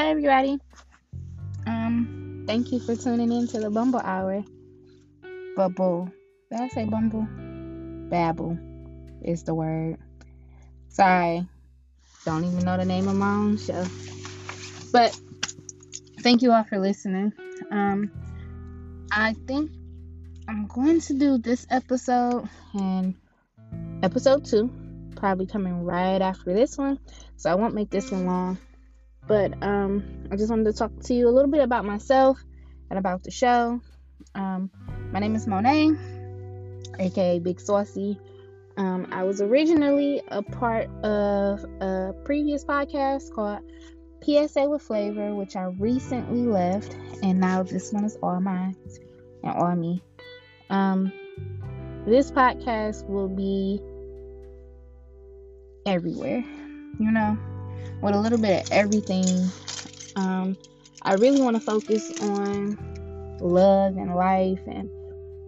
Hi, everybody. Um, thank you for tuning in to the Bumble Hour. Bubble. Did I say Bumble? Babble is the word. Sorry, don't even know the name of my own show. But thank you all for listening. Um, I think I'm going to do this episode and episode two, probably coming right after this one. So I won't make this one long. But um, I just wanted to talk to you a little bit about myself and about the show. Um, my name is Monet, aka Big Saucy. Um, I was originally a part of a previous podcast called PSA with Flavor, which I recently left, and now this one is all mine and all me. Um, this podcast will be everywhere, you know, with a little bit of everything. Um, I really want to focus on love and life and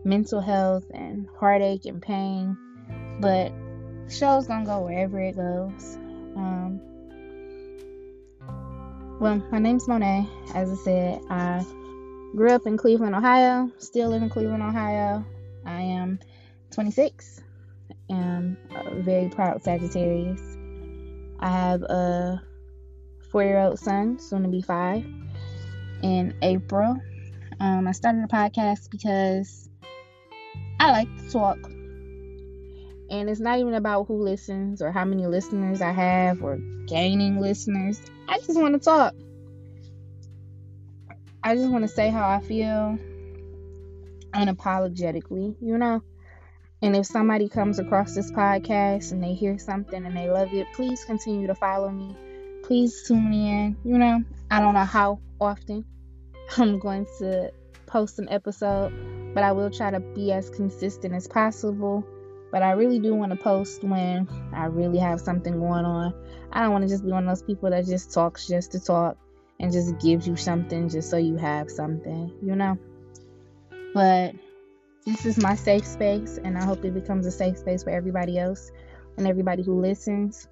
mental health and heartache and pain, but show's gonna go wherever it goes. Um, well, my name's Monet. As I said, I grew up in Cleveland, Ohio. Still live in Cleveland, Ohio. I am 26. am a very proud Sagittarius. I have a four-year-old son, soon to be five, in April. Um, I started a podcast because I like to talk. And it's not even about who listens or how many listeners I have or gaining listeners. I just want to talk. I just want to say how I feel unapologetically, you know? And if somebody comes across this podcast and they hear something and they love it, please continue to follow me. Please tune in. You know, I don't know how often I'm going to post an episode, but I will try to be as consistent as possible. But I really do want to post when I really have something going on. I don't want to just be one of those people that just talks just to talk and just gives you something just so you have something, you know? But this is my safe space, and I hope it becomes a safe space for everybody else and everybody who listens.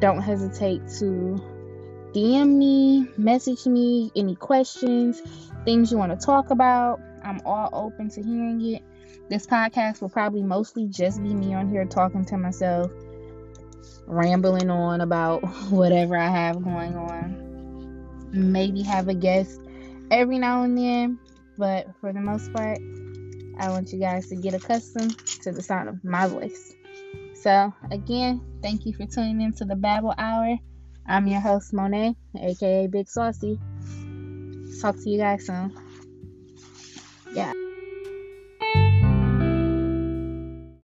Don't hesitate to DM me, message me any questions, things you want to talk about. I'm all open to hearing it. This podcast will probably mostly just be me on here talking to myself, rambling on about whatever I have going on. Maybe have a guest every now and then, but for the most part, I want you guys to get accustomed to the sound of my voice. So, again, thank you for tuning in to the Babble Hour. I'm your host, Monet, aka Big Saucy. Talk to you guys soon. Yeah.